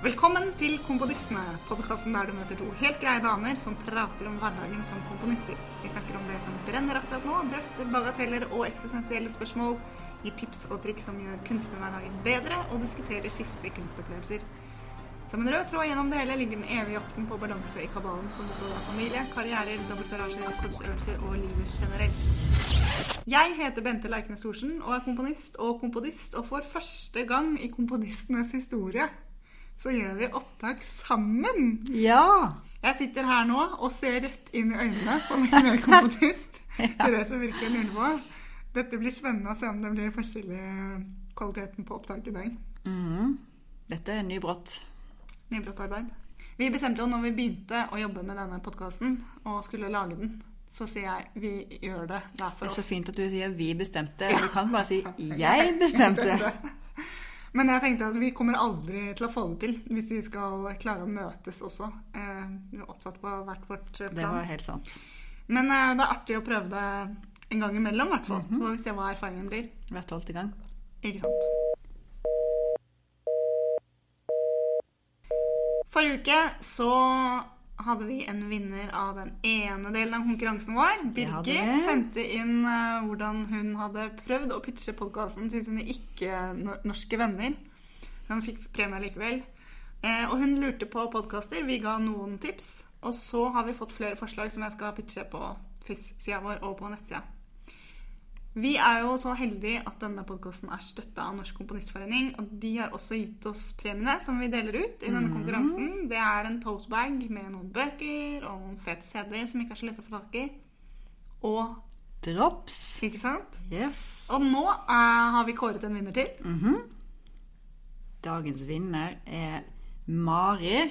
Velkommen til Komponistene, podkasten der du møter to helt greie damer som prater om hverdagen som komponister. Vi snakker om det som brenner akkurat nå, drøfter bagateller og eksistensielle spørsmål, gir tips og triks som gjør kunstnerhverdagen bedre, og diskuterer siste kunstopplevelser. Som en rød tråd gjennom det hele ligger den evige jakten på balanse i kabalen som består av familie, karrierer, dobbeltgarasjer, korpsøvelser og livet generelt. Jeg heter Bente Leiknes Storsen og er komponist og komponist, og for første gang i komponistenes historie så gjør vi opptak sammen. Ja! Jeg sitter her nå og ser rett inn i øynene på min medkomponist. Ja. Therese Virke Nullvå. Dette blir spennende å se om det blir forskjellig kvaliteten på opptaket i dag. Mm. Dette er nybrått. Nybrottarbeid. Vi bestemte jo når vi begynte å jobbe med denne podkasten og skulle lage den, så sier jeg vi gjør det hver Det er så fint at du sier 'vi bestemte'. Du kan bare si 'jeg bestemte'. Men jeg tenkte at vi kommer aldri til å få det til hvis vi skal klare å møtes også. Eh, Vi er opptatt på hvert vårt plan. Det var helt sant. Men eh, det er artig å prøve det en gang imellom, i hvert fall. Mhm. Så får vi se hva erfaringen blir. Hvert tolvte gang. Ikke sant? Forrige uke så hadde vi en vinner av den ene delen av konkurransen vår. Birgit sendte inn uh, hvordan hun hadde prøvd å pitche podkasten til sine ikke-norske venner. Hun fikk premie likevel. Eh, og hun lurte på podkaster. Vi ga noen tips. Og så har vi fått flere forslag som jeg skal pitche på FIS-sida vår og på nettsida. Vi er jo så heldige at denne podkasten er støtta av Norsk Komponistforening. Og de har også gitt oss premiene som vi deler ut i denne konkurransen. Det er en totebag med noen bøker og noen fete CD-er som ikke er så lette å få tak i. Og Drops. Ikke sant? Yes. Og nå er, har vi kåret en vinner til. Mhm. Dagens vinner er Mari,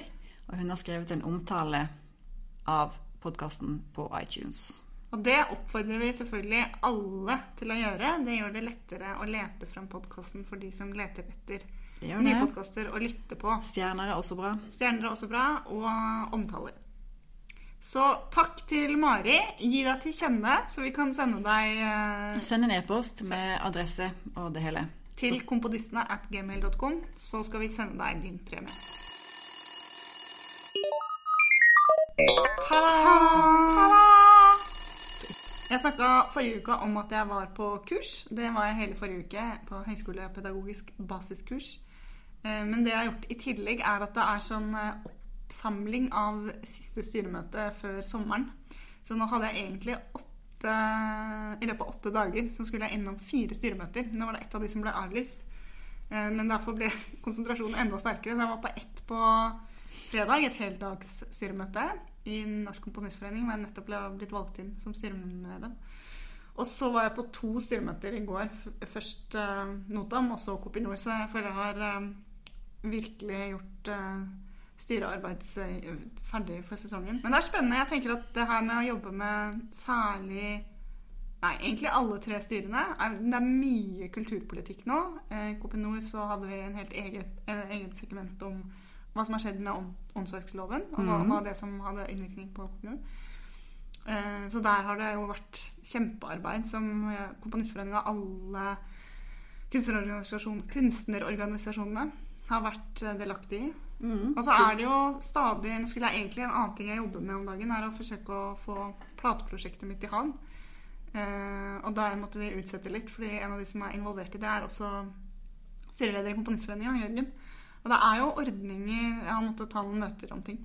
og hun har skrevet en omtale av podkasten på iTunes. Og det oppfordrer vi selvfølgelig alle til å gjøre. Det gjør det lettere å lete fram podkasten for de som leter etter Det nye podkaster å lytte på. Stjerner er også bra. Stjerner er også bra, og omtaler. Så takk til Mari. Gi deg til kjenne, så vi kan sende deg eh, Send en e-post med adresse og det hele. til kompodistene at gmail.com, så skal vi sende deg din premie. Ta-da! Jeg snakka forrige uke om at jeg var på kurs. Det var jeg hele forrige uke på høyskolepedagogisk basiskurs. Eh, Men det jeg har gjort i tillegg, er at det er sånn eh, oppsamling av siste styremøte før sommeren. Så nå hadde jeg egentlig åtte I løpet av åtte dager så skulle jeg innom fire styremøter. Nå var det ett av de som ble avlyst. Eh, Men derfor ble konsentrasjonen enda sterkere. Så jeg var på ett på fredag, et heldagsstyremøte i Norsk Komponistforening, hvor jeg nettopp ble blitt valgt inn som styremedlem. Og så var jeg på to styremøter i går. Først uh, Notam, og så Kopinor. Så jeg føler jeg har uh, virkelig gjort uh, styrearbeid eh, ferdig for sesongen. Men det er spennende. Jeg tenker at det her med å jobbe med særlig Nei, egentlig alle tre styrene. Det er mye kulturpolitikk nå. I Kopinor så hadde vi en helt eget, en eget segment om hva som har skjedd med ånd- åndsverksloven, og hva, Mhm. hva det som hadde innvirkning på kommunen. Eh, Så der har det jo vært kjempearbeid som eh, Komponistforeninga og alle kunstnerorganisasjon, kunstnerorganisasjonene har vært delaktig delaktige i. Mm, Og så er det jo stadig Nå skulle jeg egentlig En annen ting jeg jobber med om dagen, er å forsøke å få plateprosjektet mitt i havn. Eh, og der måtte vi utsette litt, fordi en av de som er involvert i det, er også styreleder i Komponistforeningen, Jørgen. Og det er jo ordninger Jeg har måttet ta noen møter om ting.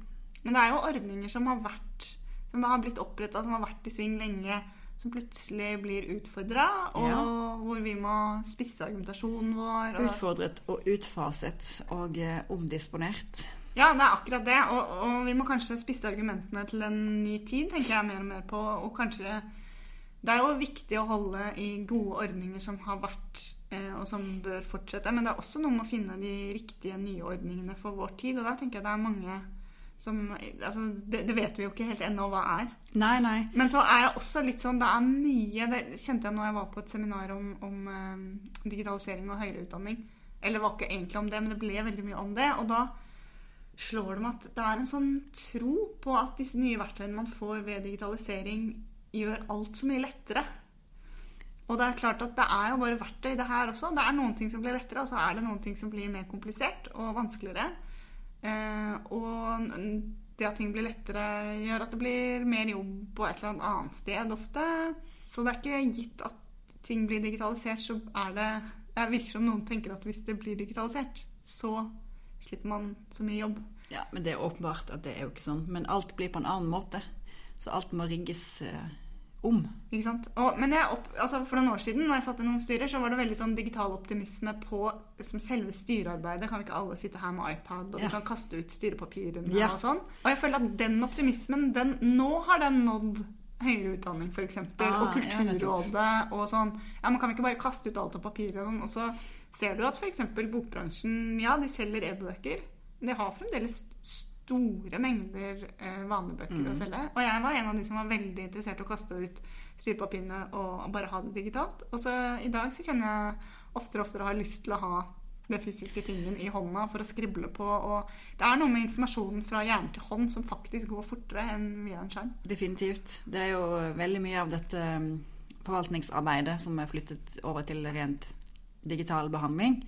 Men det er jo ordninger som har vært Som har blitt oppretta, som har vært i sving lenge, som plutselig blir utfordra, og Ja. hvor vi må spisse argumentasjonen vår. Og, Utfordret og utfaset og eh, omdisponert. Ja, det er akkurat det. Og, og vi må kanskje spisse argumentene til en ny tid, tenker jeg mer og mer på. Og kanskje Det er jo viktig å holde i gode ordninger som har vært, eh, og som bør fortsette. Men det er også noe med å finne de riktige nye ordningene for vår tid. Og der tenker jeg det er mange som Altså, det, det vet vi jo ikke helt ennå hva er. Nei, nei. Men så er jeg også litt sånn Det er mye Det kjente jeg når jeg var på et seminar om, om eh, digitalisering og høyere utdanning. Eller var ikke egentlig om det, men det ble veldig mye om det. Og da slår det meg at det er en sånn tro på at disse nye verktøyene man får ved digitalisering, gjør alt så mye lettere. Og det er klart at det er jo bare verktøy, det her også. Det er noen ting som blir lettere, og så er det noen ting som blir mer komplisert og vanskeligere. Eh, og det at ting blir lettere, gjør at det blir mer jobb på et eller annet sted ofte. Så det er ikke gitt at ting blir digitalisert, så er det Det virker som noen tenker at hvis det blir digitalisert, så slipper man så mye jobb. Ja, men det er åpenbart at det er jo ikke sånn. Men alt blir på en annen måte. Så alt må rigges eh, om. Ikke sant? Og, men jeg opp, altså for noen år siden når jeg satt i noen styrer, så var det veldig sånn digital optimisme på selve styrearbeidet. Kan vi ikke alle sitte her med iPad og Ja. vi kan kaste ut styrepapirene Ja. og sånn? Og jeg føler at den optimismen, den, nå har den nådd høyere utdanning f.eks. Ah, og. Kulturrådet og sånn. Ja, Man kan ikke bare kaste ut alt av papirer og sånn. Og så ser du at f.eks. bokbransjen, ja, de selger e-bøker. Men de har fremdeles store mengder eh, vanlige bøker Mm. å selge. Og jeg var en av de som var veldig interessert i å kaste ut styrepapirene og bare ha det digitalt. Og så i dag så kjenner jeg oftere og oftere har lyst til å ha den fysiske tingen i hånda for å skrible på. Og det er noe med informasjonen fra hjerne til hånd som faktisk går fortere enn via en skjerm. Definitivt. Det er jo veldig mye av dette um, forvaltningsarbeidet som er flyttet over til rent digital behandling.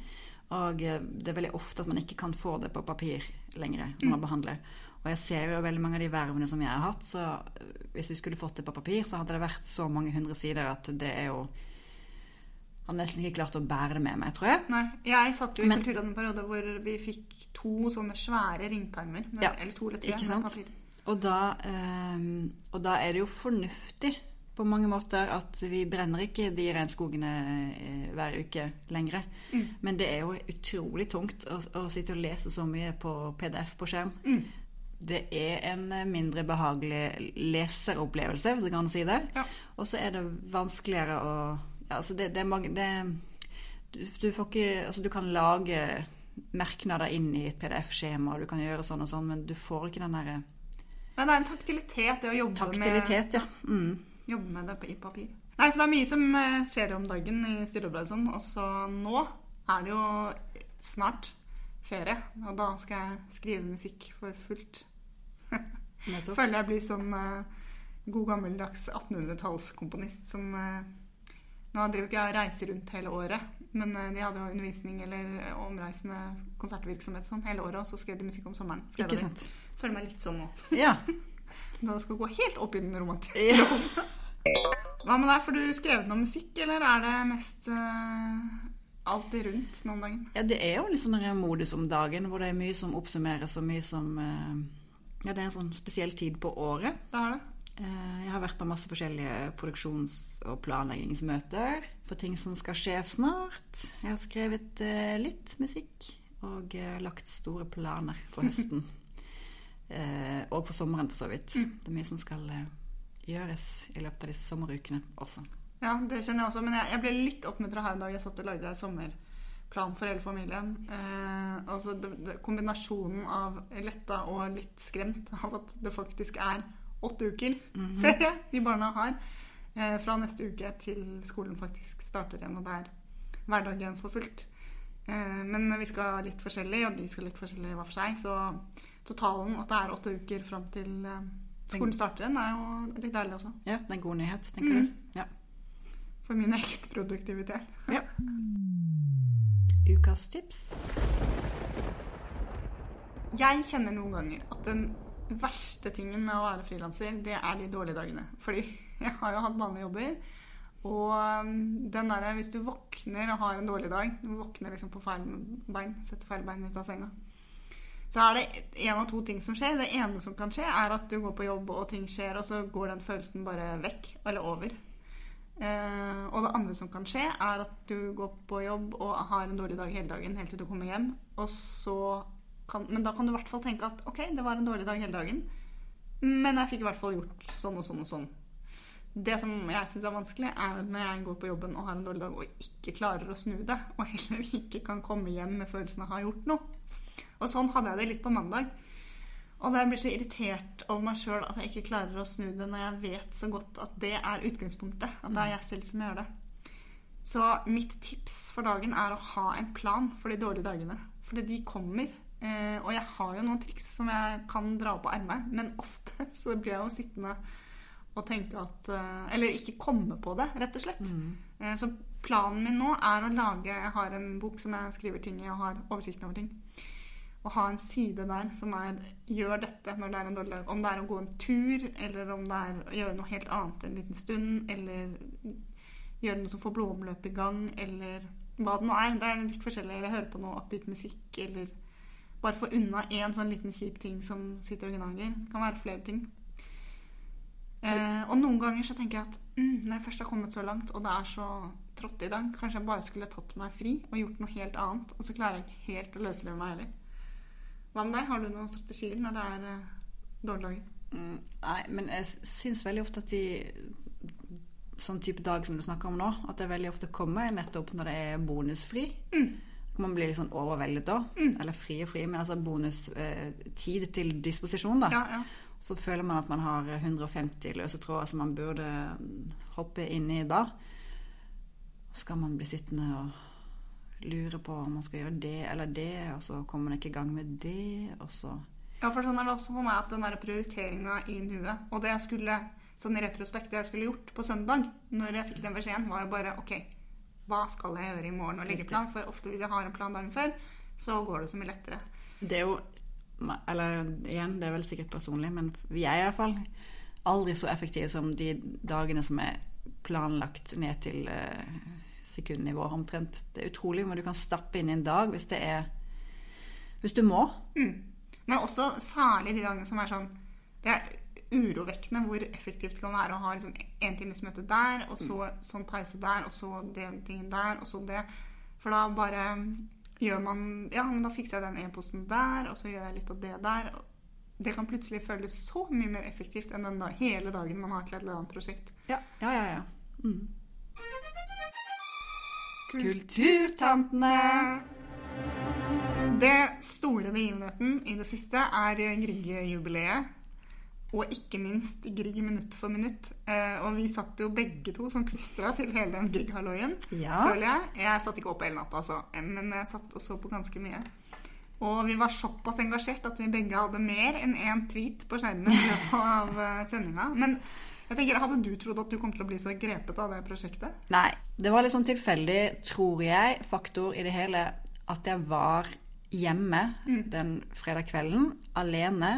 Og eh, det er veldig ofte at man ikke kan få det på papir lenger når man behandler. Og jeg ser jo veldig mange av de vervene som jeg har hatt, så eh, hvis vi skulle fått det på papir, så hadde det vært så mange hundre sider at det er jo har nesten ikke klart å bære det med meg, tror jeg. Nei, Jeg satt jo i Men- Kulturrådet en periode hvor vi fikk to sånne svære ringpermer. Med, Ja, eller to eller tre ikke sant? Og da, eh, og da er det jo fornuftig på mange måter at vi brenner ikke de regnskogene eh, hver uke lenger. Mm. Men det er jo utrolig tungt å, å sitte og lese så mye på PDF på skjerm. Mm. Det er en eh, mindre behagelig leseropplevelse, hvis jeg kan si det. Ja. Og så er det vanskeligere å ja, altså det, det er mange det, du, du får ikke Altså, du kan lage merknader inn i et PDF-skjema, og du kan gjøre sånn og sånn, men du får ikke den derre Nei, det er en taktilitet, det å jobbe med taktilitet, ja. Mm. Jobbe med det i papir. Nei, så det er mye som eh, skjer om dagen i styrearbeidet sånn. Og så nå er det jo snart ferie, og da skal jeg skrive musikk for fullt. Føler jeg blir sånn eh, god gammeldags 1800-tallskomponist som eh, Nå driver ikke jeg og reiser rundt hele året, men de hadde jo undervisning eller omreisende konsertvirksomhet og sånn hele året, og så skrev de musikk om sommeren. Ikke sant. Føler meg litt sånn nå. Ja. Da skal gå helt opp i den romantiske Ja. Hva med deg? Får du skrevet noe musikk, eller er det mest uh, alltid rundt nå om dagen? ja, det er jo litt sånn en modus om dagen hvor det er mye som oppsummeres, og mye som uh, Ja, det er en sånn spesiell tid på året. Det er det. Uh, Jeg har vært på masse forskjellige produksjons- og planleggingsmøter på ting som skal skje snart. Jeg har skrevet eh, litt musikk og eh, lagt store planer for høsten. Eh, og for sommeren, for så vidt. Det er mye som skal eh, gjøres i løpet av disse sommerukene også. Ja, det kjenner jeg også. Men jeg, jeg ble litt oppmuntra her en dag. Jeg satt og lagde en sommerplan for hele familien. Eh, altså det, det, kombinasjonen av letta og litt skremt av at det faktisk er åtte uker ferie de barna har. Eh, fra neste uke til skolen faktisk starter igjen, og det er hverdagen for fullt. Eh, men vi skal litt forskjellig, og de skal litt forskjellig hver for seg. Så totalen, at det er åtte uker fram til eh, skolen starter den er jo litt deilig også. Ja, det er en god nyhet, tenker Mm. du? Ja. For min egen produktivitet. ja. Ukas tips. Jeg kjenner noen ganger at den verste tingen med å være frilanser, det er de dårlige dagene. Fordi jeg har jo hatt vanlige jobber. Og um, den der, hvis du våkner og har en dårlig dag, du våkner liksom på feil bein, setter feil bein ut av senga, så er det en av to ting som skjer. Det ene som kan skje, er at du går på jobb og ting skjer, og så går den følelsen bare vekk eller over. Eh, og det andre som kan skje, er at du går på jobb og har en dårlig dag hele dagen helt til du kommer hjem. Kan, men da kan du i hvert fall tenke at ok, det var en dårlig dag hele dagen, men jeg fikk i hvert fall gjort sånn og sånn og sånn. Det som jeg syns er vanskelig, er når jeg går på jobben og har en dårlig dag og ikke klarer å snu det, og heller ikke kan komme hjem med følelsen av å ha gjort noe. Og sånn hadde jeg det litt på mandag. Og jeg blir så irritert over meg sjøl at jeg ikke klarer å snu det når jeg vet så godt at det er utgangspunktet. At det er jeg selv som gjør det. Så mitt tips for dagen er å ha en plan for de dårlige dagene. Fordi de kommer. Eh, og jeg har jo noen triks som jeg kan dra på ermet, men ofte så blir jeg jo sittende og tenke at eh, Eller ikke komme på det, rett og slett. Mm. så planen min nå er å lage Jeg har en bok som jeg skriver ting i og har oversikten over ting. Å ha en side der som er gjør dette når det er en dårlig dag. Om det er å gå en tur, eller om det er å gjøre noe helt annet en liten stund, eller gjøre noe som får blodomløpet i gang, eller hva det nå er. Det er litt forskjellig. Eller høre på noe oppgitt musikk, eller bare få unna én sånn liten kjip ting som sitter og gnager. Det kan være flere ting. Eh, og noen ganger så tenker jeg at mm, når jeg først har kommet så langt, og det er så trått i dag, kanskje jeg bare skulle tatt meg fri og gjort noe helt annet. Og så klarer jeg ikke helt å løsrive meg heller. Hva med deg? Har du noen strategier når det er eh, dårlige dager? Mm, nei, men jeg syns veldig ofte at de Sånn type dag som du snakker om nå, at det veldig ofte kommer nettopp når det er bonusfri. Mm. Man blir litt sånn overveldet da. Eller fri og fri, men altså bonustid eh, til disposisjon, da. Ja, ja. Så føler man at man har 150 løse tråder som man burde hoppe inn i da. Så skal man bli sittende og lure på om man skal gjøre det eller det, og så kommer man ikke i gang med det, og så Ja, for sånn er det også for meg at den der prioriteringa i nuet Og det jeg skulle, sånn i retrospekt, det jeg skulle gjort på søndag, når jeg fikk den beskjeden, var jo bare OK, hva skal jeg gjøre i morgen? Og legge plan. For ofte hvis jeg har en plan dagen før, så går det så mye lettere. Det er jo Eller igjen, det er vel sikkert personlig, men vi er iallfall aldri så effektive som de dagene som er planlagt ned til eh, sekundnivå omtrent. Det er utrolig hvor du kan stappe inn i en dag hvis det er Hvis du må. Mm. Men også særlig de dagene som er sånn Det er urovekkende hvor effektivt det kan være å ha liksom en times møte der, og så sånn pause der, og så den tingen der, og så det. For da bare gjør man Ja, men da fikser jeg den e-posten der, og så gjør jeg litt av det der. Det kan plutselig føles så mye mer effektivt enn den da, hele dagen man har til et eller annet prosjekt. Ja, ja, ja. ja. Mm. Kulturtantene! Det store begivenheten i det siste er Grieg-jubileet. Og ikke minst Grieg minutt for minutt. Eh, og vi satt jo begge to som klistra til hele den Grieg-halloien, Ja. føler jeg. Jeg satt ikke oppe hele natta, altså, men jeg satt og så på ganske mye. Og vi var såpass engasjert at vi begge hadde mer enn én tweet på skjermen i løpet av sendingen, sendinga. Men jeg tenker, hadde du trodd at du kom til å bli så grepet av det prosjektet? Nei, det var litt sånn tilfeldig, tror jeg, faktor i det hele at jeg var hjemme den fredag kvelden alene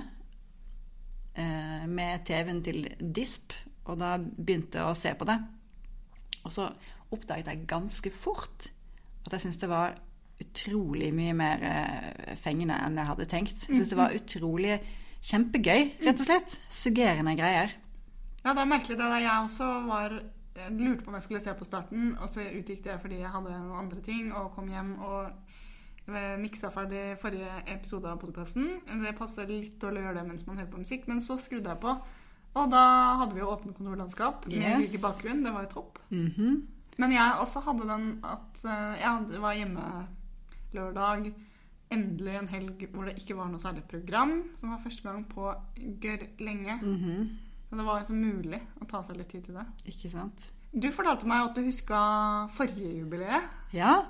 eh, med TV-en til DISP, og da begynte jeg å se på det. Og så oppdaget jeg ganske fort at jeg syntes det var utrolig mye mer eh, fengende enn jeg hadde tenkt. Jeg syntes det var utrolig kjempegøy, rett og slett. Suggerende greier. Ja, det er merkelig det der. Jeg også var jeg lurte på om jeg skulle se på starten, og så utgikk det fordi jeg hadde noen andre ting, og kom hjem og eh, miksa ferdig forrige episode av podkasten. Det passer litt dårlig å gjøre det mens man hører på musikk, men så skrudde jeg på. Og da hadde vi jo åpent kontorlandskap med Yes. Grieg bakgrunn. Det var jo topp. Mhm. Men jeg også hadde den at eh, jeg var hjemme lørdag. Endelig en helg hvor det ikke var noe særlig program. Det var første gang på gørr lenge. Mhm. Så det var altså mulig å ta seg litt tid til det. Ikke sant? Du fortalte meg at du huska forrige jubileet. Ja,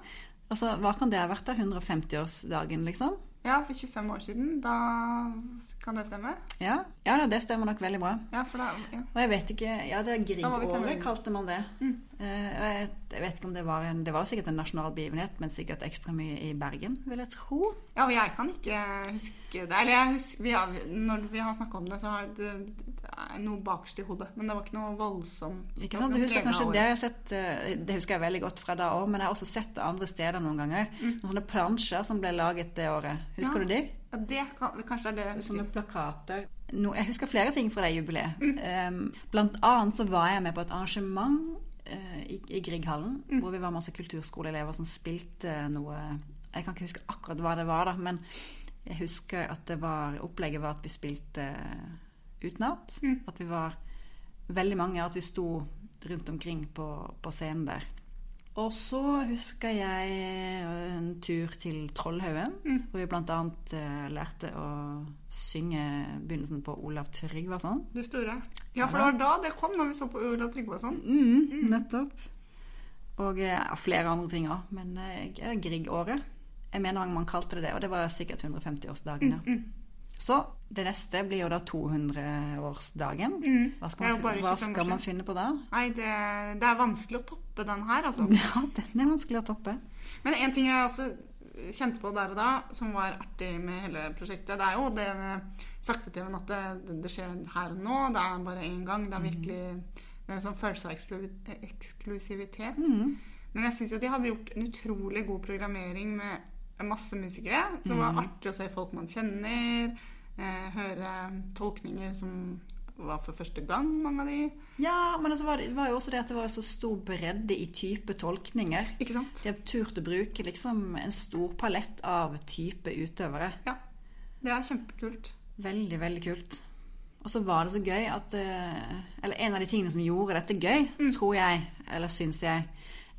altså hva kan det ha vært da? 150-årsdagen, liksom? Ja, for 25 år siden. Da kan det stemme? Ja, ja det stemmer nok veldig bra. Ja, for da ja. Og jeg vet ikke Ja, det er Grieg-året, kalte man det. Mm. Eh, jeg, jeg vet ikke om det var en Det var sikkert en nasjonal begivenhet, men sikkert ekstra mye i Bergen, vil jeg tro. ja, og jeg kan ikke huske det. Eller jeg husker, vi har, når vi har snakka om det, så har det, det er noe bakerst i hodet. Men det var ikke noe voldsomt. Ikke sant? Du husker kanskje Det jeg har sett eh, Det husker jeg veldig godt fra da òg, men jeg har også sett det andre steder noen ganger. Noen sånne plansjer som ble laget det året. Husker Ja. du de? Ja, det kan, kanskje det er det jeg Sånne plakater. No, jeg husker flere ting fra det jubileet. Um, blant annet så var jeg med på et arrangement uh, i, i Grieghallen, hvor vi var masse kulturskoleelever som spilte noe Jeg kan ikke huske akkurat hva det var, da, men jeg husker at det var opplegget var at vi spilte utenat. At vi var veldig mange, at vi sto rundt omkring på, på scenen der. Og så husker jeg en tur til Trollhaugen, hvor vi bl.a. Uh, lærte å synge begynnelsen på Olav Tryggvason. Det store. Ja, for det var da det kom, når vi så på Olav Tryggvason. Mm, nettopp. Og ja, flere andre ting òg. Men uh, Grieg-året. Jeg mener man kalte det det, og det var sikkert 150-årsdagen. ja. Så det neste blir jo da 200-årsdagen. Hva skal, man, hva skal man finne på da? Nei, det, det er vanskelig å toppe den her, altså. Ja, den er vanskelig å toppe. Men en ting jeg også kjente på der og da, som var artig med hele prosjektet, det er jo det med sakte-TV-en at det, det, skjer her og nå. Det er bare én gang. Det er virkelig det er en sånn følelse av eksklusivitet. Mm. Men jeg syns jo de hadde gjort en utrolig god programmering med masse musikere. Så det var Mm. artig å se folk man kjenner. Eh, høre tolkninger som var for første gang, mange av de. Ja, men altså var det var jo også det at det var så stor bredde i type tolkninger. Ikke sant? De har turt å bruke liksom en stor palett av type utøvere. Ja. Det er kjempekult. Veldig, veldig kult. Og så var det så gøy at eh, Eller en av de tingene som gjorde dette gøy, tror jeg, eller syns jeg,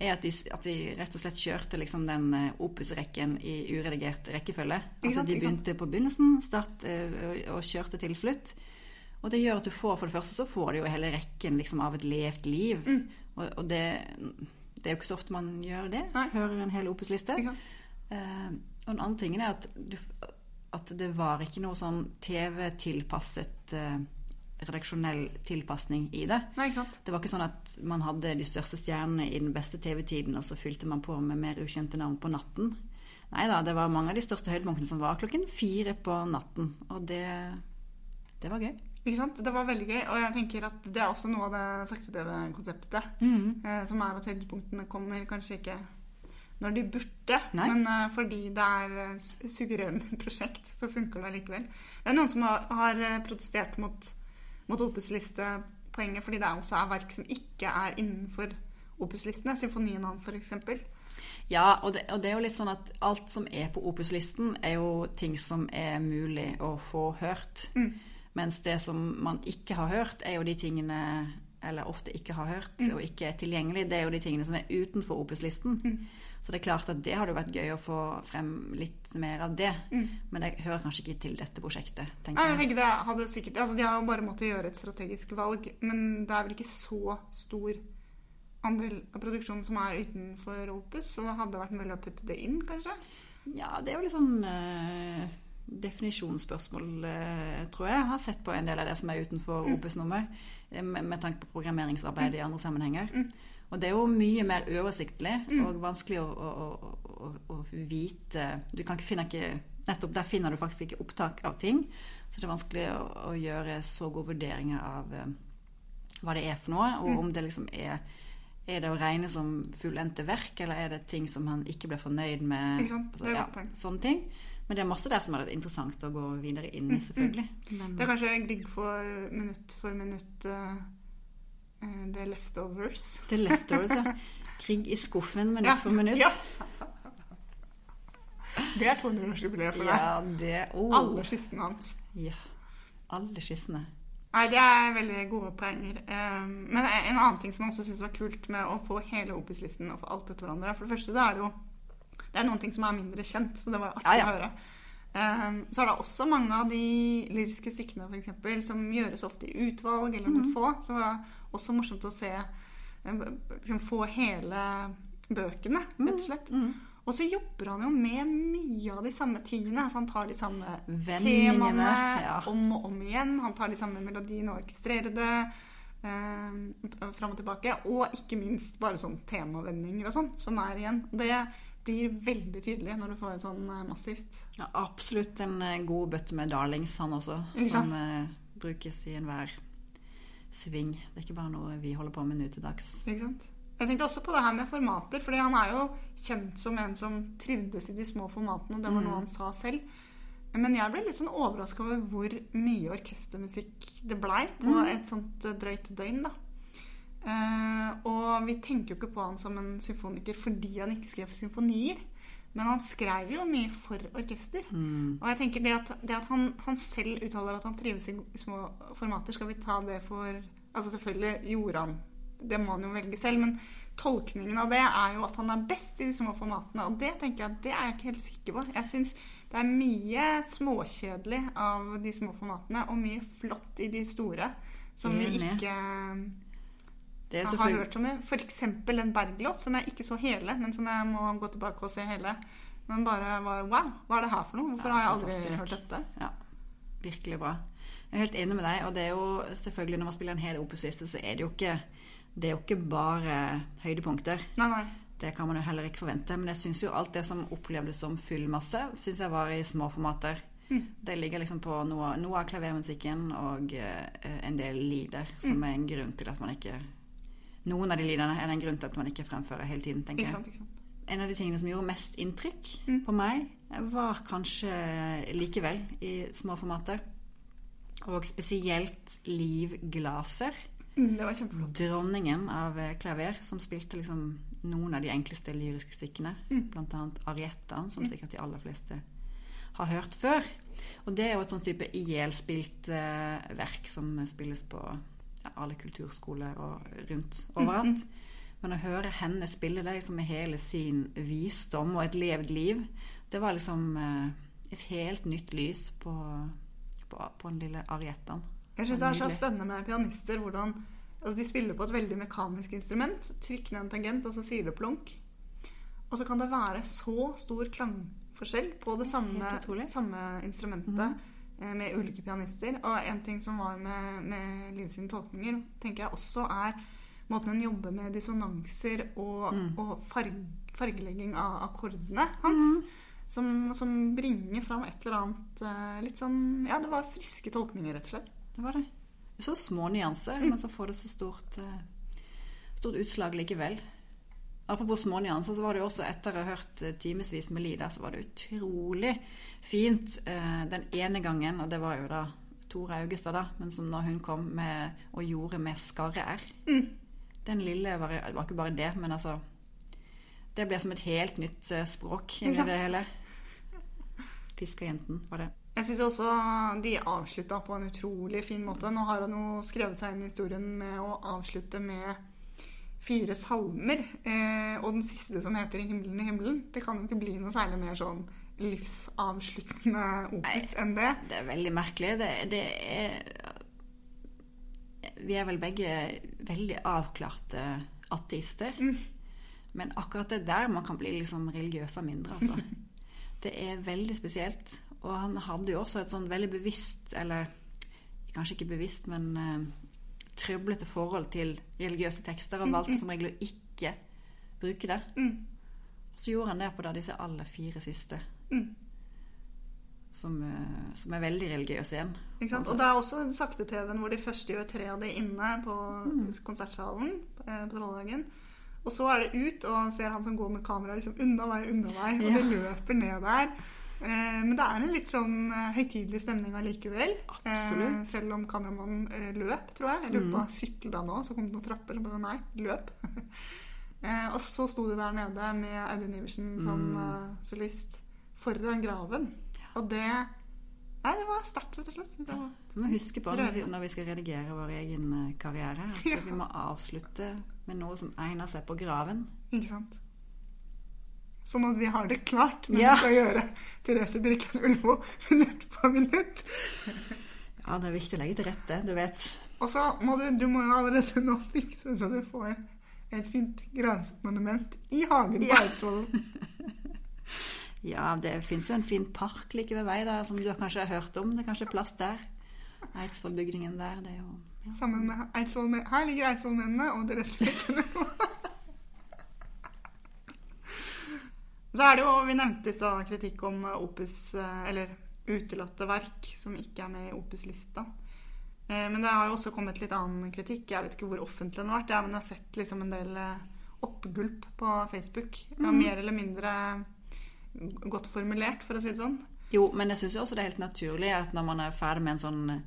er at de, at de rett og slett kjørte liksom den opusrekken i uredigert rekkefølge. Altså de begynte på begynnelsen start, eh, og- kjørte til slutt. Og det gjør at du får, for det første så får du jo hele rekken liksom av et levd liv. Mm. Og, og det, det er jo ikke så ofte man gjør det. Nei. Hører en hel opus-liste. Eh, og den andre tingen er at, du, at det var ikke noe sånn TV-tilpasset eh, redaksjonell tilpasning i det. Nei? Det var ikke sånn at man hadde de største stjernene i den beste TV-tiden, og så fylte man på med mer ukjente navn på natten. Nei da, det var mange av de største høydepunktene som var klokken fire på natten. Og det, det var gøy. Ikke sant? Det var veldig gøy. Og jeg tenker at det er også noe av det sakte-TV-konseptet. Mm. Eh, som er at høydepunktene kommer kanskje ikke når de burde, Nei. men uh, fordi det er uh, su- prosjekt, så funker det likevel. Det er noen som har, har eh, protestert mot, mot Opus-listepoenget fordi det også er verk som ikke er innenfor opuslistene. Symfonien hans, f.eks. Ja, og det, og det er jo litt sånn at alt som er på Opus-listen, er jo ting som er mulig å få hørt. Mm. Mens det som man ikke har hørt, er jo de tingene eller ofte ikke har hørt Mm. og ikke er tilgjengelig, det er jo de tingene som er utenfor Opus-listen. Mm. Så det er klart at det hadde vært gøy å få frem litt mer av det. Mm. Men det hører kanskje ikke til dette prosjektet, tenker jeg jeg. tenker det hadde sikkert, altså De har jo bare måttet gjøre et strategisk valg, men det er vel ikke så stor andel av produksjonen som er utenfor Opus, så det hadde vært mulig å putte det inn, kanskje? Ja, det er jo litt sånn øh definisjonsspørsmål, eh, tror jeg. Jeg har sett på en del av det som er utenfor Mm. Opus-nummer, med, med tanke på programmeringsarbeid i andre sammenhenger. Mm. Og det er jo mye mer oversiktlig Mm. og vanskelig å, å, å, å, vite Du kan ikke finne ikke Nettopp der finner du faktisk ikke opptak av ting. Så det er vanskelig å, gjøre så gode vurderinger av eh, hva det er for noe, og Mm. om det liksom er er det å regne som fullendte verk, eller er det ting som han ikke ble fornøyd med? Altså, ja, sånne ting. Men det er masse der som er vært interessant å gå videre inn i, selvfølgelig. Men, Det er kanskje Grieg for minutt for minutt uh, The Leftovers. det er leftovers, ja. Krig i skuffen minutt Ja, for minutt. ja. Det er 200-årsjubileet for deg. Ja, det oh. Alle skissene hans. Ja. Alle skissene. Nei, Det er veldig gode poenger. Um, men en annen ting som jeg også syns var kult med å få hele Opus-listen og få alt etter hverandre For det første så er det jo Det er noen ting som er mindre kjent, så det var artig Ja, ja. å høre. Um, så er det også mange av de lyriske stykkene for eksempel, som gjøres ofte i utvalg, eller noen noen få. Så det var også morsomt å se um, liksom Få hele bøkene, rett og slett. Mm. Og så jobber han jo med mye av de samme tingene. Altså han tar de samme Vendingene, temaene ja. om og om igjen. Han tar de samme melodiene og orkestrerer det eh, fram og tilbake. Og ikke minst bare sånn temavendinger og sånn, som er igjen. Det blir veldig tydelig når du får det sånn eh, massivt. Ja, absolutt en eh, god bøtte med darlings, han også. Som uh, brukes i enhver sving. Det er ikke bare noe vi holder på med nå til dags. Ikke sant? Jeg tenkte også på det her med formater, fordi han er jo kjent som en som trivdes i de små formatene. og Det var Mm. noe han sa selv. Men jeg ble litt sånn overraska over hvor mye orkestermusikk det blei på Mm. et sånt drøyt døgn. da. Eh, og vi tenker jo ikke på han som en symfoniker fordi han ikke skrev symfonier. Men han skrev jo mye for orkester. Mm. Og jeg tenker det at, det at han, han selv uttaler at han trives i små formater, skal vi ta det for Altså selvfølgelig gjorde han Det må han jo velge selv, men tolkningen av det er jo at han er best i de små formatene. Og det tenker jeg, det er jeg ikke helt sikker på. Jeg syns det er mye småkjedelig av de små formatene, og mye flott i de store som vi ikke Det jo har hørt om. F.eks. en Berglåt, som jeg ikke så hele, men som jeg må gå tilbake og se hele. Men bare var wow, hva er det her for noe? Hvorfor har jeg aldri fantastisk. hørt dette? Ja, virkelig bra. Jeg er helt enig med deg. Og det er jo selvfølgelig når man spiller en hel opusliste, så er det jo ikke det er jo ikke bare høydepunkter. Nei, nei. Det kan man jo heller ikke forvente. Men jeg syns jo alt det som opplevdes som fyllmasse, syns jeg var i små formater. Mm. Det ligger liksom på noe, noe av klavermusikken og eh, en del lider, som Mm. er en grunn til at man ikke Noen av de lidene er det en grunn til at man ikke fremfører hele tiden, tenker Ikke jeg. sant, ikke sant. En av de tingene som gjorde mest inntrykk Mm. på meg, var kanskje likevel i små formater. Og spesielt Liv Glaser, Mm, det var kjempeflott. dronningen av eh, klaver, som spilte liksom noen av de enkleste lyriske stykkene. Mm. Blant annet Ariettaen, som sikkert de aller fleste har hørt før. Og det er jo et sånt type ihjelspilt eh, verk som spilles på alle kulturskoler og rundt overalt. Men å høre henne spille det liksom med hele sin visdom og et levd liv, det var liksom eh, et helt nytt lys på, på, på den lille Ariettaen. Jeg synes det er så spennende med pianister hvordan altså De spiller på et veldig mekanisk instrument. Trykk ned en tangent, og så sier det plonk. Og så kan det være så stor klangforskjell på det samme, samme instrumentet eh, med ulike pianister. Og en ting som var med, med Liv sine tolkninger, tenker jeg også er måten hun jobber med dissonanser og, Mm. og farg, fargelegging av akkordene hans. Mm. Som, som bringer fram et eller annet eh, litt sånn Ja, det var friske tolkninger, rett og slett. Det var det. Så små nyanser, men så får det så stort, eh, stort utslag likevel. Apropos små nyanser, så var det jo også etter å ha hørt eh, timevis med Lida, så var det utrolig fint eh, den ene gangen, og det var jo da Tore Augestad, da, men som når hun kom med, og gjorde med skarre-r. Den lille var, Det var ikke bare det, men altså Det ble som et helt nytt eh, språk inni det hele. Fiskerjenten var det. Jeg syns også de avslutta på en utrolig fin måte. Nå har han jo skrevet seg inn i historien med å avslutte med fire salmer. Eh, og den siste som heter 'I himmelen i himmelen'. Det kan jo ikke bli noe særlig mer sånn livsavsluttende opus enn det. Det er veldig merkelig. Det, det er Vi er vel begge veldig avklarte ateister. Men akkurat det der man kan bli liksom religiøs av mindre, altså. Det er veldig spesielt. Og han hadde jo også et sånn veldig bevisst, eller kanskje ikke bevisst, men eh, trøblete forhold til religiøse tekster, og valgte som regel å ikke bruke det. Mm. Så gjorde han det på da disse aller fire siste. Mm. Som, eh, som er veldig religiøse igjen. Og det er også sakte-TV-en hvor de første gjør tre av det inne på konsertsalen eh, på Trollhagen. Og så er det ut, og ser han som går med kamera liksom unna vei, unna vei, og Ja. det løper ned der. Eh, men det er en litt sånn eh, høytidelig stemning allikevel. Absolutt. Eh, selv om kameramannen løp, tror jeg. Jeg lurte på sykkel da nå, så kom det noen trapper. Så bare nei, løp. og så sto de der nede med Audun Iversen som mm. solist foran graven. Og det Nei, det var sterkt, rett og slett. Det var, Vi må huske på at når vi skal redigere vår egen karriere, at vi må avslutte med noe som egner seg på graven. ikke sant? Sånn at vi har det klart når Ja. vi skal gjøre Therese Birkeland Ulvo minutt på minutt. Ja, det er viktig å legge til rette, du vet. Og så må du, du må jo allerede nå fikse så du får et fint gransmonument i hagen på Ja. Eidsvoll. Ja, det fins jo en fin park like ved vei, der, som du kanskje har hørt om. Det er kanskje plass der. Eidsvollbygningen der, det er jo ja. Sammen med Eidsvoll Her ligger Eidsvollmennene og deres flekkene. Så er det jo, Vi nevnte stad kritikk om opus, eh, eller utelatte verk som ikke er med i opus-lista. Eh, Men det har jo også kommet litt annen kritikk. Jeg vet ikke hvor offentlig den har vært. Ja, men jeg har sett liksom en del eh, oppgulp på Facebook. Ja, mer eller mindre godt formulert, for å si det sånn. Jo, men jeg syns også det er helt naturlig at når man er ferdig med en sånn eh,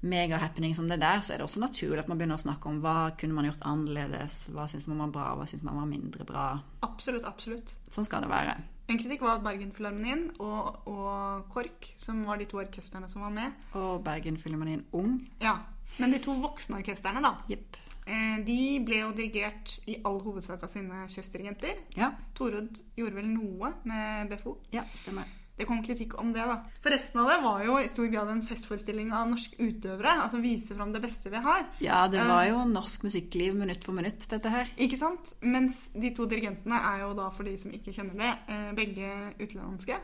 megahappening som det der, så er det også naturlig at man begynner å snakke om hva kunne man gjort annerledes, hva syns man var bra, hva syns man var mindre bra. Absolutt, absolutt. Sånn skal det være. En kritikk var Bergenfilharmonien og, og KORK, som var de to orkestrene som var med Og Bergenfilharmonien Ung. Ja, Men de to voksne orkestrene, da, Jepp. eh, de ble jo dirigert i all hovedsak av sine sjefsdirigenter. Ja. Torud gjorde vel noe med BFO. ja, stemmer. Det kom kritikk om det, da. For resten av det var jo i stor grad en festforestilling av norske utøvere. Altså vise fram det beste vi har. Ja, det var jo norsk musikkliv minutt for minutt, dette her. Ikke sant? Mens de to dirigentene er jo da, for de som ikke kjenner det, eh, begge utenlandske.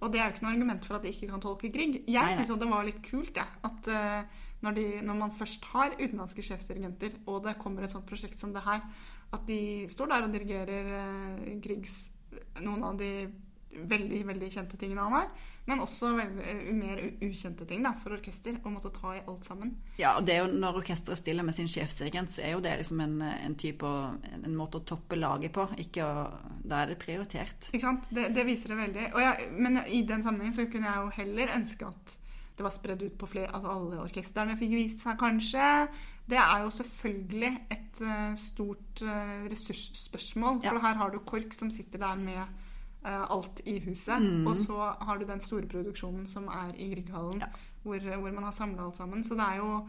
Og det er jo ikke noe argument for at de ikke kan tolke Grieg. Jeg syns jo det var litt kult, jeg. At eh, når, de, når man først har utenlandske sjefsdirigenter, og det kommer et sånt prosjekt som det her, at de står der og dirigerer eh, Griegs noen av de veldig veldig kjente tingene han har, men også veldig, eh, mer ukjente ting da, for orkester. Å måtte ta i alt sammen. Ja, og det er jo Når orkesteret stiller med sin sjefsdirigent, så er jo det liksom en, en type en måte å toppe laget på. Ikke å, da er det prioritert. Ikke sant? Det, det viser det veldig. Jeg, men i den sammenhengen så kunne jeg jo heller ønske at det var spredd ut på flere Altså alle orkestrene fikk vist seg, kanskje. Det er jo selvfølgelig et eh, stort uh, ressursspørsmål. Ja. For her har du KORK som sitter der med eh, alt i huset. Mm. Og så har du den store produksjonen som er i Grieghallen, Ja. hvor, hvor man har samla alt sammen. Så det er jo,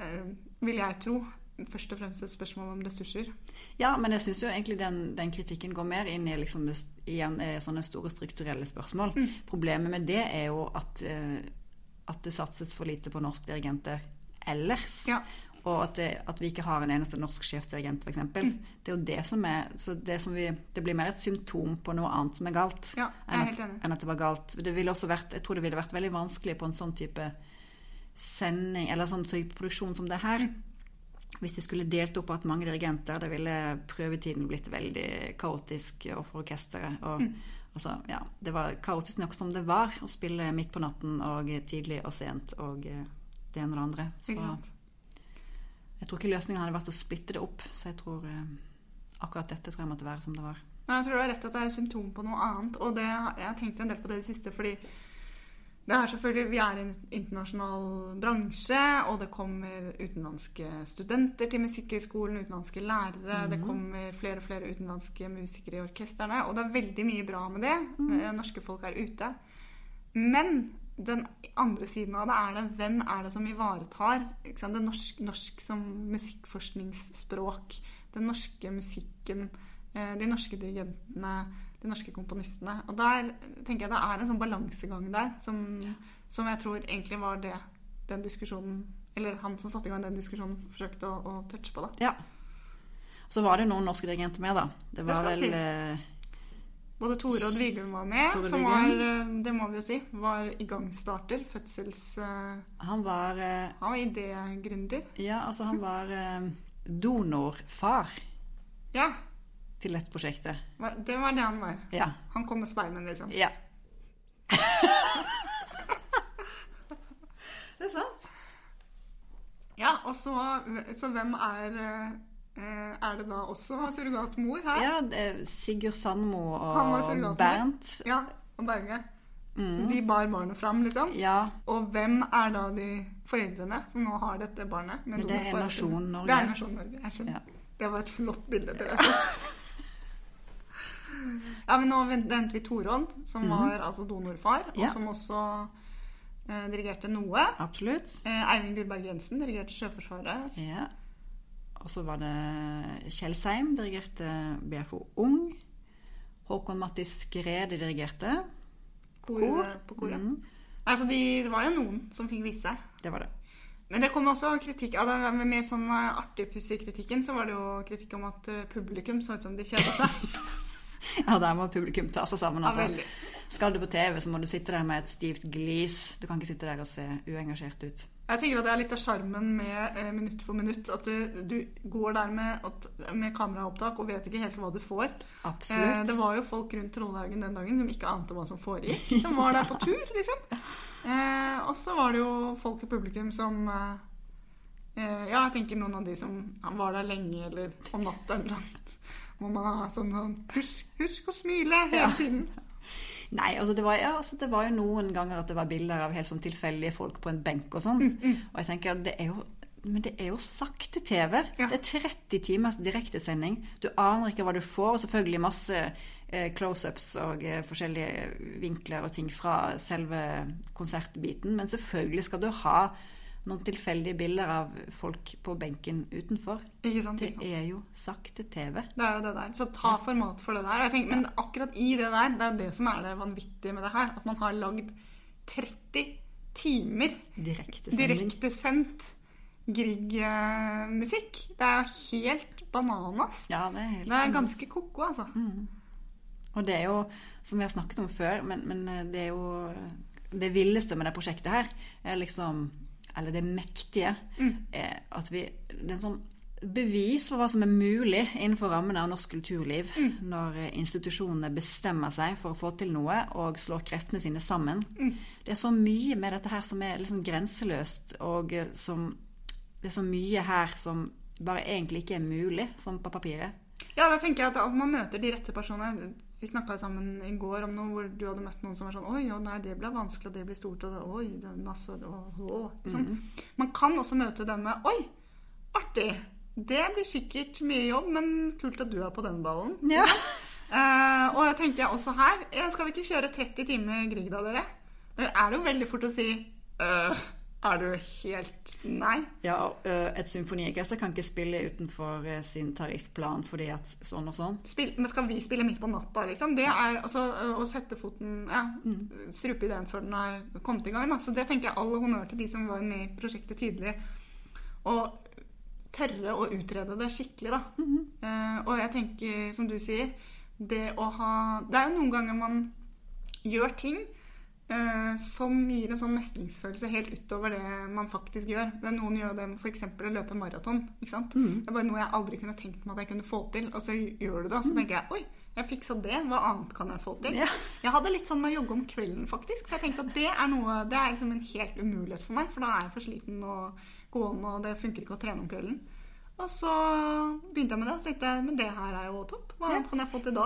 eh, vil jeg tro, først og fremst et spørsmål om ressurser. Ja, men jeg syns jo egentlig den, den kritikken går mer inn i liksom, igjen, eh, sånne store strukturelle spørsmål. Mm. Problemet med det er jo at, eh, at det satses for lite på norske dirigenter ellers. Ja. Og at, det, at vi ikke har en eneste norsk sjefsdirigent, f.eks. Mm. Det er jo det som er så det, som vi, det blir mer et symptom på noe annet som er galt. Ja, enn at, enn at det var galt. Det ville også vært, jeg tror det ville vært veldig vanskelig på en sånn type sending, eller sånn type produksjon som det her. Hvis de skulle delt opp at mange dirigenter, det ville prøvetiden blitt veldig kaotisk og for orkesteret. Og altså, ja, det var kaotisk nok som det var å spille midt på natten og tidlig og sent og det ene og det andre. Så? Jeg tror ikke løsningen hadde vært å splitte det opp. Så jeg tror eh, akkurat dette tror jeg måtte være som det var. Nei, jeg tror du har rett at det er symptom på noe annet. Og det, jeg har tenkt en del på det i det siste, fordi det er selvfølgelig, vi er i en internasjonal bransje, og det kommer utenlandske studenter til Musikkhøgskolen, utenlandske lærere, det kommer flere og flere utenlandske musikere i orkestrene, og det er veldig mye bra med det. Mm. Norske folk er ute. Men den andre siden av det er det hvem er det som ivaretar det norsk, norsk som musikkforskningsspråk, den norske musikken, eh, de norske dirigentene, de norske komponistene. Og der tenker jeg det er en sånn balansegang der som, som jeg tror egentlig var det den diskusjonen Eller han som satte i gang den diskusjonen, forsøkte å, å touche på. da. Ja. Så var det noen norske dirigenter med, da. Det var det vel si. Både Tore og Dviglund var med, Tore som var, eh, det må vi jo si, var igangstarter. Fødsels... eh, Han var eh, Han var idégründer. Ja, altså han var donorfar Ja, til dette prosjektet. det var det han var. Ja. Han kom med spermen, liksom. ja. det er sant. Ja, og så, så hvem er Er det da også surrogatmor her? Ja, Sigurd Sandmo og. Bernt. Ja, og Berge. De bar barnet fram, liksom. Ja, Og hvem er da de foreldrene som nå har dette barnet? Men det er? Nasjon Norge. Det er Nasjon Norge. Jeg skjønner. Ja. Det var et flott bilde, Therese. ja, men nå venter vi Torodd, som var altså donorfar, og. Ja. som også eh, dirigerte noe. absolutt. Eh, Eivind Gullberg Jensen dirigerte Sjøforsvaret. Ja. Og så var det Kjell Seim dirigerte BFO Ung. Håkon Mattis Skrede dirigerte. Kor, Kor. på koret. Mm, Altså, de, det var jo noen som fikk vise seg. det var det. Men det kom også kritikk av den mer sånn eh, artig pussig kritikken. Så var det jo kritikk om at eh, publikum så ut som de kjeda seg. Ja, der må publikum ta seg sammen. Ja, Altså. veldig. Skal du på TV, så må du sitte der med et stivt glis. Du kan ikke sitte der og se uengasjert ut. Jeg tenker at det er litt av sjarmen med eh, Minutt for minutt. At du, du går der med, at- med kameraopptak og vet ikke helt hva du får. Eh, det var jo folk rundt Trollhaugen den dagen som ikke ante hva som foregikk. Som var der på tur, liksom. Eh, og så var det jo folk i publikum som eh, eh, Ja, jeg tenker noen av de som var der lenge, eller om natta eller sånn. Må man ha sånn, sånn husk, husk å smile hele Ja. Nei, altså det, var, ja, altså det var jo noen ganger at det var bilder av helt sånn tilfeldige folk på en benk og sånn. Og jeg tenker at det er jo men det er jo sakte TV. Ja. Det er 30 timers direktesending. Du aner ikke hva du får. Og selvfølgelig masse eh, close-ups og eh, forskjellige vinkler og ting fra selve konsertbiten. Men selvfølgelig skal du ha noen tilfeldige bilder av folk på benken utenfor. Ikke sant? Det Ikke sant? er jo sakte TV. Det er jo det der. Så ta format for det der. Jeg tenker, men akkurat i det der, det er jo det som er det vanvittige med det her. At man har lagd 30 timer direktesendt direktesendt Grieg-musikk. Det er jo helt bananas. Ja, det er helt Det er ganske ko-ko, altså. Og det er jo, som vi har snakket om før, men, men det er jo Det villeste med det prosjektet her er liksom Eller det mektige Mm. at vi Det er en sånn bevis for hva som er mulig innenfor rammene av norsk kulturliv når eh, institusjonene bestemmer seg for å få til noe og slår kreftene sine sammen. Det er så mye med dette her som er liksom grenseløst, og eh, som Det er så mye her som bare egentlig ikke er mulig, som på papiret. Ja, da tenker jeg at man møter de rette personene. Vi snakka sammen i går om noe hvor du hadde møtt noen som var sånn Oi, å nei, det ble vanskelig, og det blir stort, og det, oi, det er masse og, og, sånn. Man kan også møte dem med Oi, artig. Det blir sikkert mye jobb, men kult at du er på den ballen. Ja. uh, og jeg tenkte også her eh, Skal vi ikke kjøre 30 timer Grieg da, dere? Det er jo veldig fort å si øh, Er du helt Nei. Ja, øh, et symfoniorkester kan ikke spille utenfor øh, sin tariffplan fordi at sånn og sånn. Spill, men skal vi spille midt på natta, liksom? Det er altså øh, å sette foten Ja, strupe ideen før den har kommet i gang. Da. Så det tenker jeg all honnør til de som var med i prosjektet tidlig. Og tørre å utrede det skikkelig, da. Eh, og jeg tenker, som du sier, det å ha Det er jo noen ganger man gjør ting eh, som gir en sånn mestringsfølelse helt utover det man faktisk gjør. Det er Noen gjør det med f.eks. å løpe maraton. ikke sant? Det er bare noe jeg aldri kunne tenkt meg at jeg kunne få til, og så gjør du det, og så tenker jeg oi, jeg fiksa det, hva annet kan jeg få til? Ja. Jeg hadde litt sånn med å jogge om kvelden, faktisk. For jeg tenkte at det er noe, det er liksom en helt umulighet for meg, for da er jeg for sliten og gående, og det funker ikke å trene om kvelden. Og så begynte jeg med det, og så tenkte jeg men det her er jo topp. Hva annet kan jeg få til da?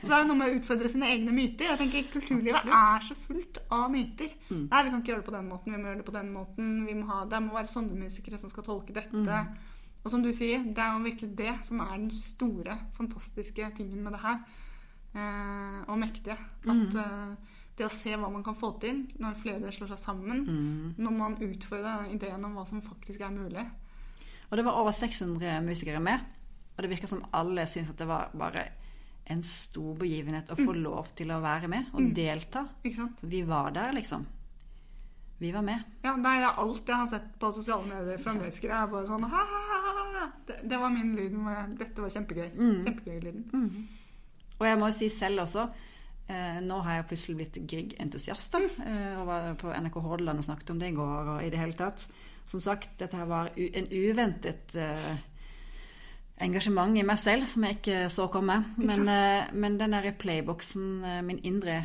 Så det er jo noe med å utfordre sine egne myter. Jeg tenker Kulturlivet er så fullt av myter. Nei, vi kan ikke gjøre det på den måten, vi må gjøre det på den måten. Vi må ha, det må være sånne musikere som skal tolke dette. Og som du sier, det er jo virkelig det som er den store, fantastiske tingen med det her. Eh, og mektige. At eh, det å se hva man kan få til når flere slår seg sammen, når man utfordrer ideen om hva som faktisk er mulig. Og det var over 600 musikere med, og det virker som alle syntes at det var bare en stor begivenhet å få lov til å være med og delta. Ikke sant? Vi var der, liksom. Vi var med. Ja, nei, det er alt jeg har sett på sosiale medier fra musikere. er bare sånn ha, ha, ha, ha. Det, det var min lyd med 'dette var kjempegøy'. Kjempegøy-lyden. Og jeg må jo si selv også eh, Nå har jeg plutselig blitt Grieg-entusiast. eh, og var på NRK Hordaland og snakket om det i går. og i det hele tatt. Som sagt, dette her var en uventet uh, engasjement i meg selv som jeg ikke så komme. Men, uh, men den derre playboksen, uh, min indre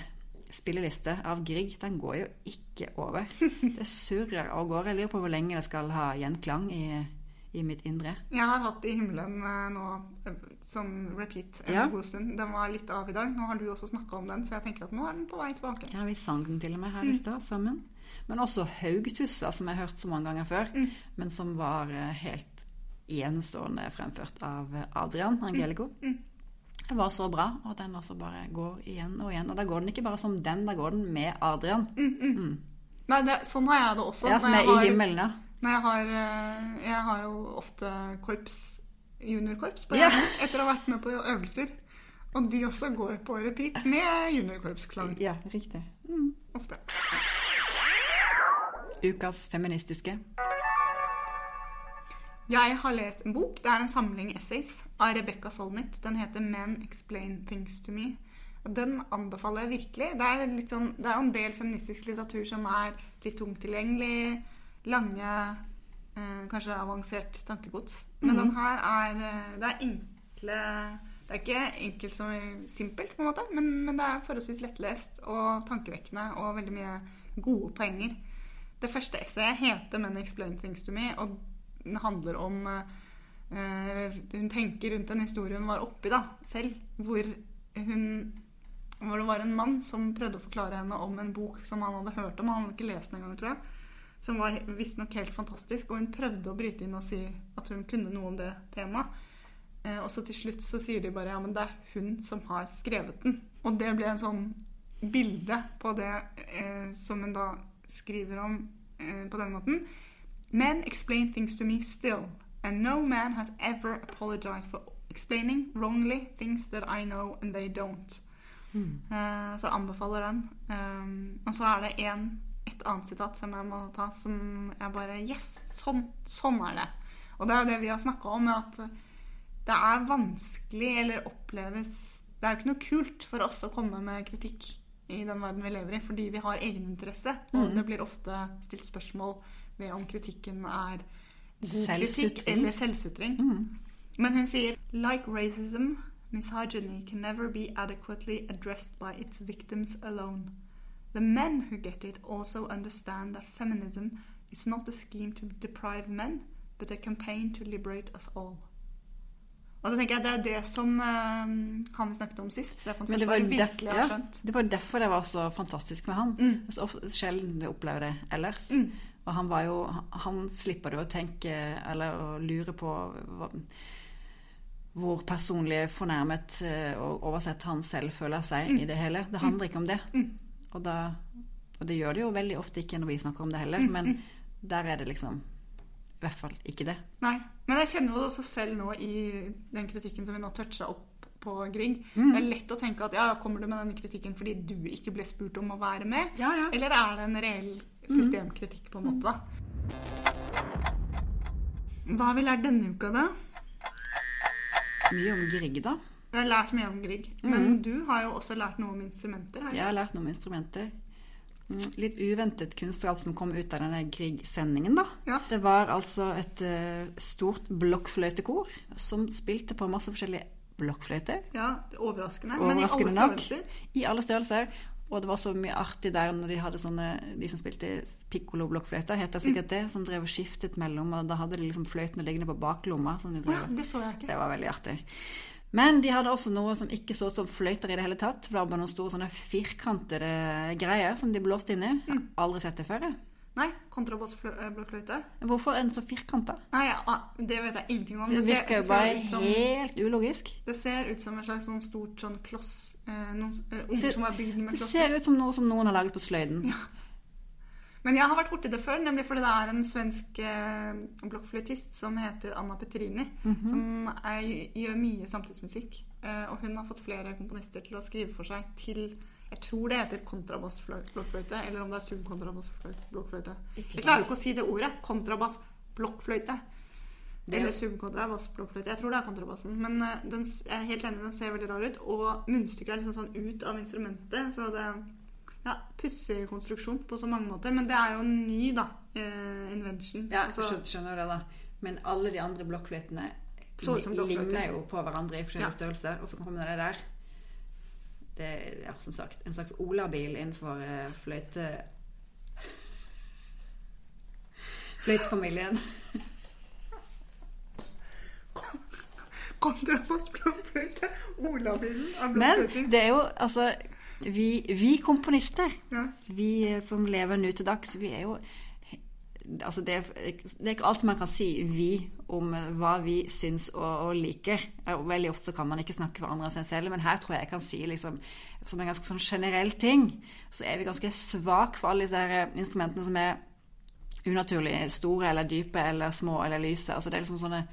spilleliste av Grieg, den går jo ikke over. Det surrer av gårde. Jeg lurer på hvor lenge det skal ha gjenklang i, i mitt indre. Jeg har hatt i himmelen eh, nå eh, som repeat en Ja. god stund. Den var litt av i dag. Nå har du også snakka om den, så jeg tenker at nå er den på vei tilbake. Ja, vi sang den til og med her i stad sammen. Men også Haugtussa, som jeg har hørt så mange ganger før, men som var eh, helt enestående fremført av Adrian Angelico. Det var så bra, og den også bare går igjen og igjen. Og da går den ikke bare som den, da går den med Adrian. Nei, det, sånn har jeg det også. Ja, med jeg I himmelen, ja. når jeg, har, eh, jeg har jo ofte korps, juniorkorps, på Ja. hjernen, etter å ha vært med på øvelser. Og de også går på repeat med juniorkorpsklang. Ja, riktig. Ofte. Ukas feministiske. Jeg har lest en bok. Det er en samling essays av Rebecca Solnit. Den heter 'Men Explain Things to Me'. Den anbefaler jeg virkelig. Det er, litt sånn, det er en del feministisk litteratur som er litt tungt tilgjengelig. Lange, eh, kanskje avansert tankegods. Men den her er eh, Det er enkle Det er ikke enkelt som simpelt, på en måte, men, men det er forholdsvis lettlest og tankevekkende og veldig mye gode poenger. Det første essayet heter 'Men Explain Things to Me', og den handler om uh, Hun tenker rundt en historie hun var oppi da, selv, hvor hun hvor det var en mann som prøvde å forklare henne om en bok som han hadde hørt om. Han hadde ikke lest den engang, tror jeg. Som var visstnok helt fantastisk. Og hun prøvde å bryte inn og si at hun kunne noe om det temaet. Uh, og så til slutt så sier de bare ja, men det er hun som har skrevet den. Og det ble en sånn bilde på det eh, som hun da skriver om eh, på den måten. Men explain things to me still, and no man has ever apologized for explaining wrongly things that I know and they don't. Eh, så anbefaler den. Um, og så er det en, et annet sitat som jeg må ta, som jeg bare Yes! Sånn, sånn er det. Og det er jo det vi har snakka om, at det er vanskelig eller oppleves Det er jo ikke noe kult for oss å komme med kritikk i den verden vi lever i, fordi vi har egeninteresse. Og det blir ofte stilt spørsmål ved om kritikken er god kritikk eller selvsutring. Men hun sier Like racism, misogyny can never be adequately addressed by its victims alone. The men who get it also understand that feminism is not a scheme to deprive men, but a campaign to liberate us all. Og da tenker jeg Det er det som uh, han vi snakket om sist. Stefan Men det var, virkelig har ja, det var derfor det var så fantastisk med han. Mm. Så sjelden vi opplever det ellers. Mm. Og han var jo Han slipper det å tenke eller å lure på hva, hvor personlig fornærmet eh, og oversett han selv føler seg i det hele. Det handler ikke om det. Mm. Og, da, og det gjør det jo veldig ofte ikke når vi snakker om det heller, Mm, men der er det liksom i hvert fall ikke det. Nei, men jeg kjenner jo også selv nå i den kritikken som vi nå toucha opp på Grieg. Mm. Det er lett å tenke at ja, kommer du med denne kritikken fordi du ikke ble spurt om å være med? Ja, ja. Eller er det en reell systemkritikk på en måte, da? Hva har vi lært denne uka, da? Mye om Grieg, da. Vi har lært mye om Grieg. Men du har jo også lært noe om instrumenter. Her. Jeg har lært noe om instrumenter. Mm, Litt uventet kunnskap som kom ut av denne Grieg-sendingen, da. Ja. Det var altså et eh, stort blokkfløytekor som spilte på masse forskjellige blokkfløyter. Ja, overraskende. Men i alle størrelser. nok. I alle størrelser. Og det var så mye artig der når de hadde sånne De som spilte piccolo-blokkfløyter, det sikkert det, som drev og skiftet mellom, og da hadde de liksom fløytene liggende på baklomma. Som de ja, det så jeg ikke. det var veldig artig. Men de hadde også noe som ikke så ut som fløyter i det hele tatt. For det var bare noen store sånne firkantede greier som de blåste inn i. Jeg Mm. har aldri sett det før. jeg. Nei, kontrabassblokkfløyte. Hvorfor er den så firkanta? Nei, ja, det vet jeg ingenting om. Det det virker jo bare som- helt ulogisk. Det ser ut som et slags sånn stort sånn kloss eh, Noen eh, unger som er bygd med Det ser ut som noe som noen har laget på sløyden. Men jeg har vært borti det før, nemlig fordi det er en svensk eh, blokkfløytist som heter Anna Petrini, Mhm. som er, gjør mye samtidsmusikk. Eh, og hun har fått flere komponister til å skrive for seg til Jeg tror det heter kontrabassblokkfløyte, eller om det er subkontrabassblokkfløyte. Jeg klarer ikke å si det ordet. Kontrabassblokkfløyte. Er Eller subkontrabassblokkfløyte. Jeg tror det er kontrabassen. Men eh, den, jeg er helt enig, den ser veldig rar ut. Og munnstykket er liksom sånn ut av instrumentet. Så det ja, pussig konstruksjon på så mange måter. Men det er jo en ny, da. Eh, invention. Ja, Altså, skjønner, du det, da. Men alle de andre blokkfløytene ligner jo på hverandre i forskjellige Ja. størrelser, og så kommer det der. Det er ja, som sagt en slags olabil innenfor uh, fløyte... Fløytefamilien. Kontrabassblokkfløyte. Olabilen av Men det er jo altså Vi, vi komponister, Ja. vi som lever nå til dags, vi er jo Altså det, det er ikke alt man kan si vi om hva vi syns og, og liker. Veldig ofte så kan man ikke snakke for andre enn seg selv, men her tror jeg jeg kan si liksom, som en ganske sånn generell ting, så er vi ganske svak for alle disse instrumentene som er unaturlig store eller dype eller små eller lyse. Altså det er liksom sånne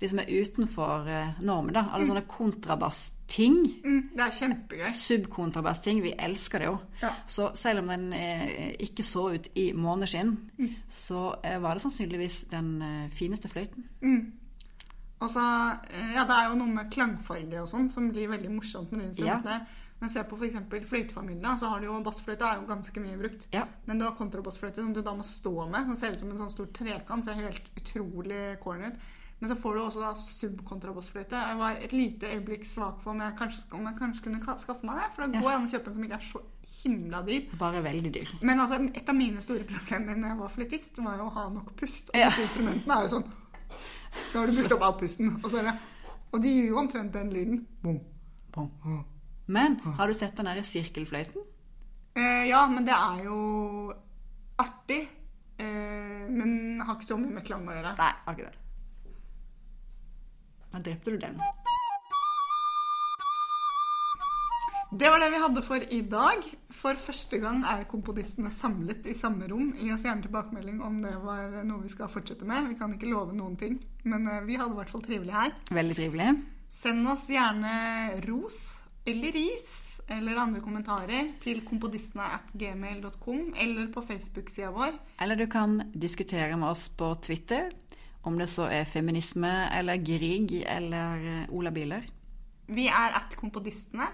de som er utenfor eh, normen, da. Alle sånne kontrabass-ting Mm, det er kjempegøy. subkontrabass-ting. Vi elsker det jo. Ja. Så selv om den eh, ikke så ut i måneskinn, Mm. så eh, var det sannsynligvis den eh, fineste fløyten. Og så, eh, ja, Det er jo noe med klangfarge og sånn som blir veldig morsomt med de instrumentene. Men se på f.eks. fløytefamilien. så har du jo Bassfløyte er jo ganske mye brukt. Ja. Men du har kontrabassfløyte som du da må stå med. Den ser ut som en sånn stor trekant. Ser helt utrolig corny ut. Men så får du også da subkontrabassfløyte. Jeg var et lite øyeblikk svak for om jeg kanskje, om jeg kanskje kunne skaffe meg det. For da går går an å kjøpe en som ikke er så himla dyr. Bare veldig dyr. Men altså, et av mine store problemer når jeg var fløytist, var jo å ha nok pust. Og Ja. disse instrumentene er jo sånn Da har du brukt opp all pusten. Og, så er det, og de gir jo omtrent den lyden. Bom. Men har du sett den derre sirkelfløyten? Eh, ja, men det er jo artig. Eh, men har ikke så mye med klang å gjøre. Nei, har ikke det. Da drepte du den. Det var det vi hadde for i dag. For første gang er komponistene samlet i samme rom. Gi oss gjerne tilbakemelding om det var noe vi skal fortsette med. Vi kan ikke love noen ting, men eh, vi hadde i hvert fall trivelig her. Veldig trivelig. Send oss gjerne ros eller ris eller andre kommentarer til komponistene at gmail.com eller på Facebook-sida vår. Eller du kan diskutere med oss på Twitter, om det så er feminisme eller Grieg eller eh, Ola Biler. Vi er at Kompodistene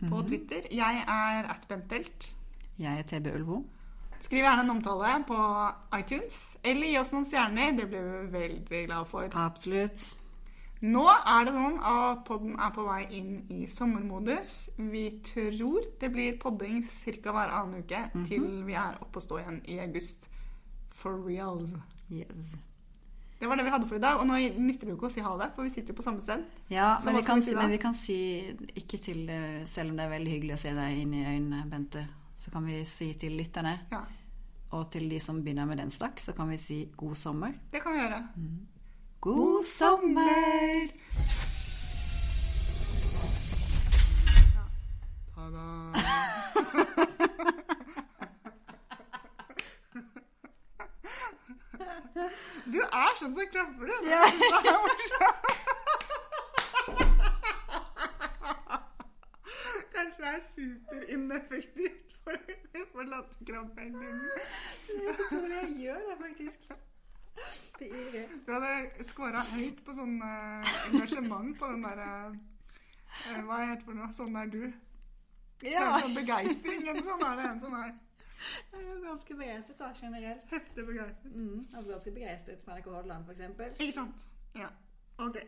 på Twitter. Jeg er at Bentelt. Jeg er TB Ulvo. Skriv gjerne en omtale på iTunes, eller gi oss noen stjerner. Det blir vi veldig glad for. Absolutt. Nå er det sånn at podden er på vei inn i sommermodus. Vi tror det blir podding ca. hver annen uke til vi er oppe og stå igjen i august. For reals. Yes. Det var det vi hadde for i dag. Og nå nytter det jo ikke å si ha det, for vi sitter jo på samme sted. Ja, men vi, kan vi si men vi kan si ikke til Selv om det er veldig hyggelig å se deg inn i øynene, Bente, så kan vi si til lytterne, Ja, og til de som begynner med den slags, så kan vi si god sommer. det kan vi gjøre. God sommer! Ta-da. Du er sånn som klapper, du. Ja. Det er morsomt. Kanskje det er superineffektivt for, for latterkrampen din. Jeg tror jeg gjør det, faktisk. Det. Du hadde scora høyt på sånn eh, engasjement på den derre eh, Hva heter det for noe? Sånn er du. Ja. Sånn begeistring eller sånn er det en som er. Jeg er jo ganske begeistret da, generelt. Heftig begeistret. Mm, er ganske begeistret for NRK Hordaland, for eksempel. Ikke sant? Ja. Ok.